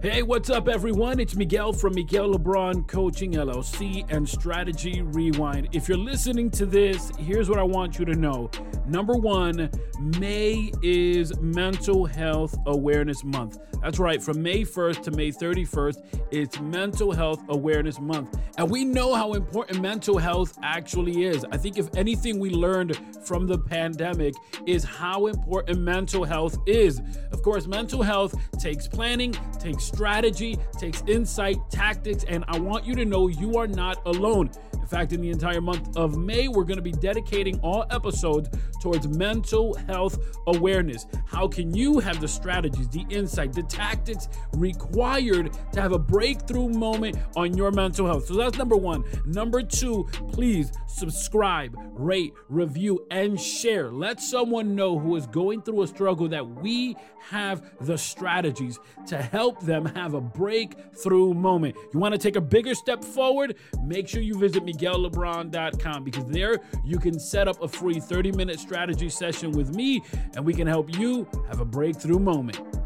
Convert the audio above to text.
Hey, what's up, everyone? It's Miguel from Miguel LeBron Coaching LLC and Strategy Rewind. If you're listening to this, here's what I want you to know. Number one, May is Mental Health Awareness Month. That's right, from May 1st to May 31st, it's Mental Health Awareness Month. And we know how important mental health actually is. I think if anything we learned from the pandemic is how important mental health is. Of course, mental health takes planning, takes strategy, takes insight, tactics, and I want you to know you are not alone. In fact, in the entire month of May, we're going to be dedicating all episodes towards mental health awareness. How can you have the strategies, the insight, the tactics required to have a breakthrough moment on your mental health? So that's number one. Number two, please subscribe, rate, review, and share. Let someone know who is going through a struggle that we have the strategies to help them have a breakthrough moment. You want to take a bigger step forward? Make sure you visit MiguelLeBron.com because there you can set up a free 30 minute strategy session with me and we can help you have a breakthrough moment.